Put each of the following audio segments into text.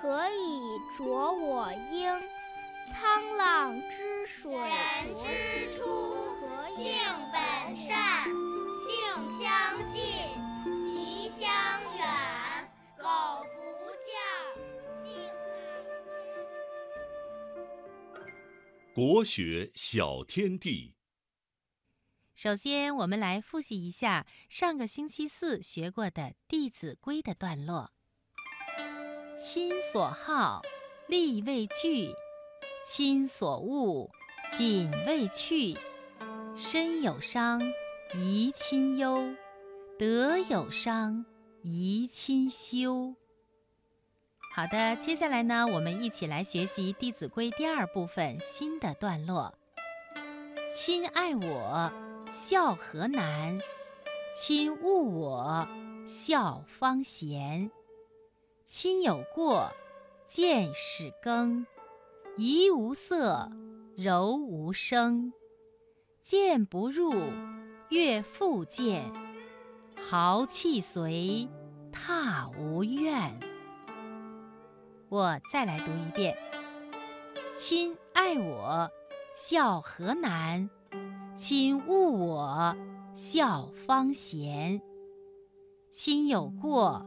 可以濯我缨。沧浪之水。人之初，性本善，性相近，习相远。苟不教，性乃迁。国学小天地。首先，我们来复习一下上个星期四学过的《弟子规》的段落。亲所好，力为具；亲所恶，谨为去。身有伤，贻亲忧；德有伤，贻亲羞。”好的，接下来呢，我们一起来学习《弟子规》第二部分新的段落：“亲爱我，孝何难；亲恶我，孝方贤。亲有过，见使更；怡无色，柔无声。谏不入，悦复谏；豪气随，踏无怨。”我再来读一遍：“亲爱我，孝何难；亲恶我，孝方贤。亲有过，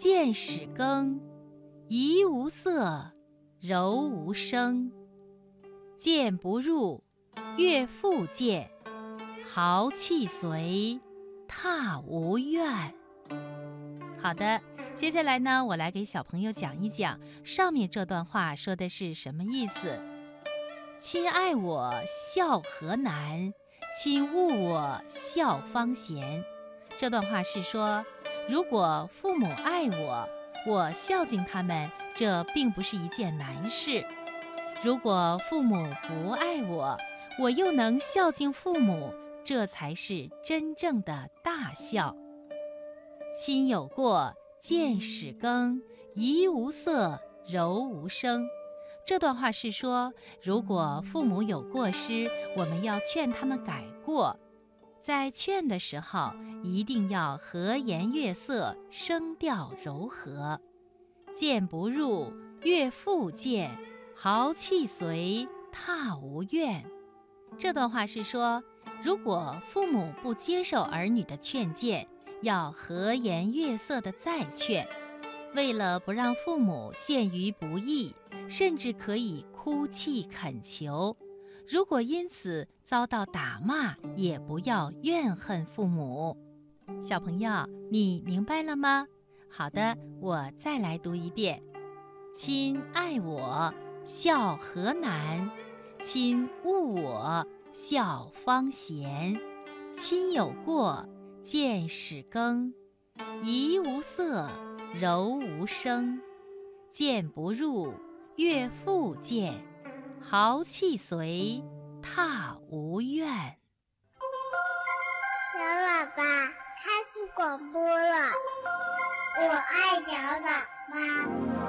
见始更；怡无色，柔无声。谏不入，悦复谏；豪气随，踏无怨。”好的。接下来呢，我来给小朋友讲一讲上面这段话说的是什么意思。亲爱我，孝何难；亲恶我，孝方贤。这段话是说，如果父母爱我，我孝敬他们，这并不是一件难事；如果父母不爱我，我又能孝敬父母，这才是真正的大孝。亲有过。见使更，怡无色，柔无声。这段话是说，如果父母有过失，我们要劝他们改过，在劝的时候一定要和颜悦色，声调柔和。谏不入，悦复谏；豪气随，踏无怨。这段话是说，如果父母不接受儿女的劝谏，要和颜悦色的再劝，为了不让父母陷于不义，甚至可以哭泣恳求。如果因此遭到打骂，也不要怨恨父母。小朋友，你明白了吗？好的，我再来读一遍：亲爱我，孝何难；亲恶我，孝方贤。亲有过。见使更，怡无色，柔无声。谏不入，悦复谏；豪气随，踏无怨。小喇叭开始广播了，我爱小喇叭。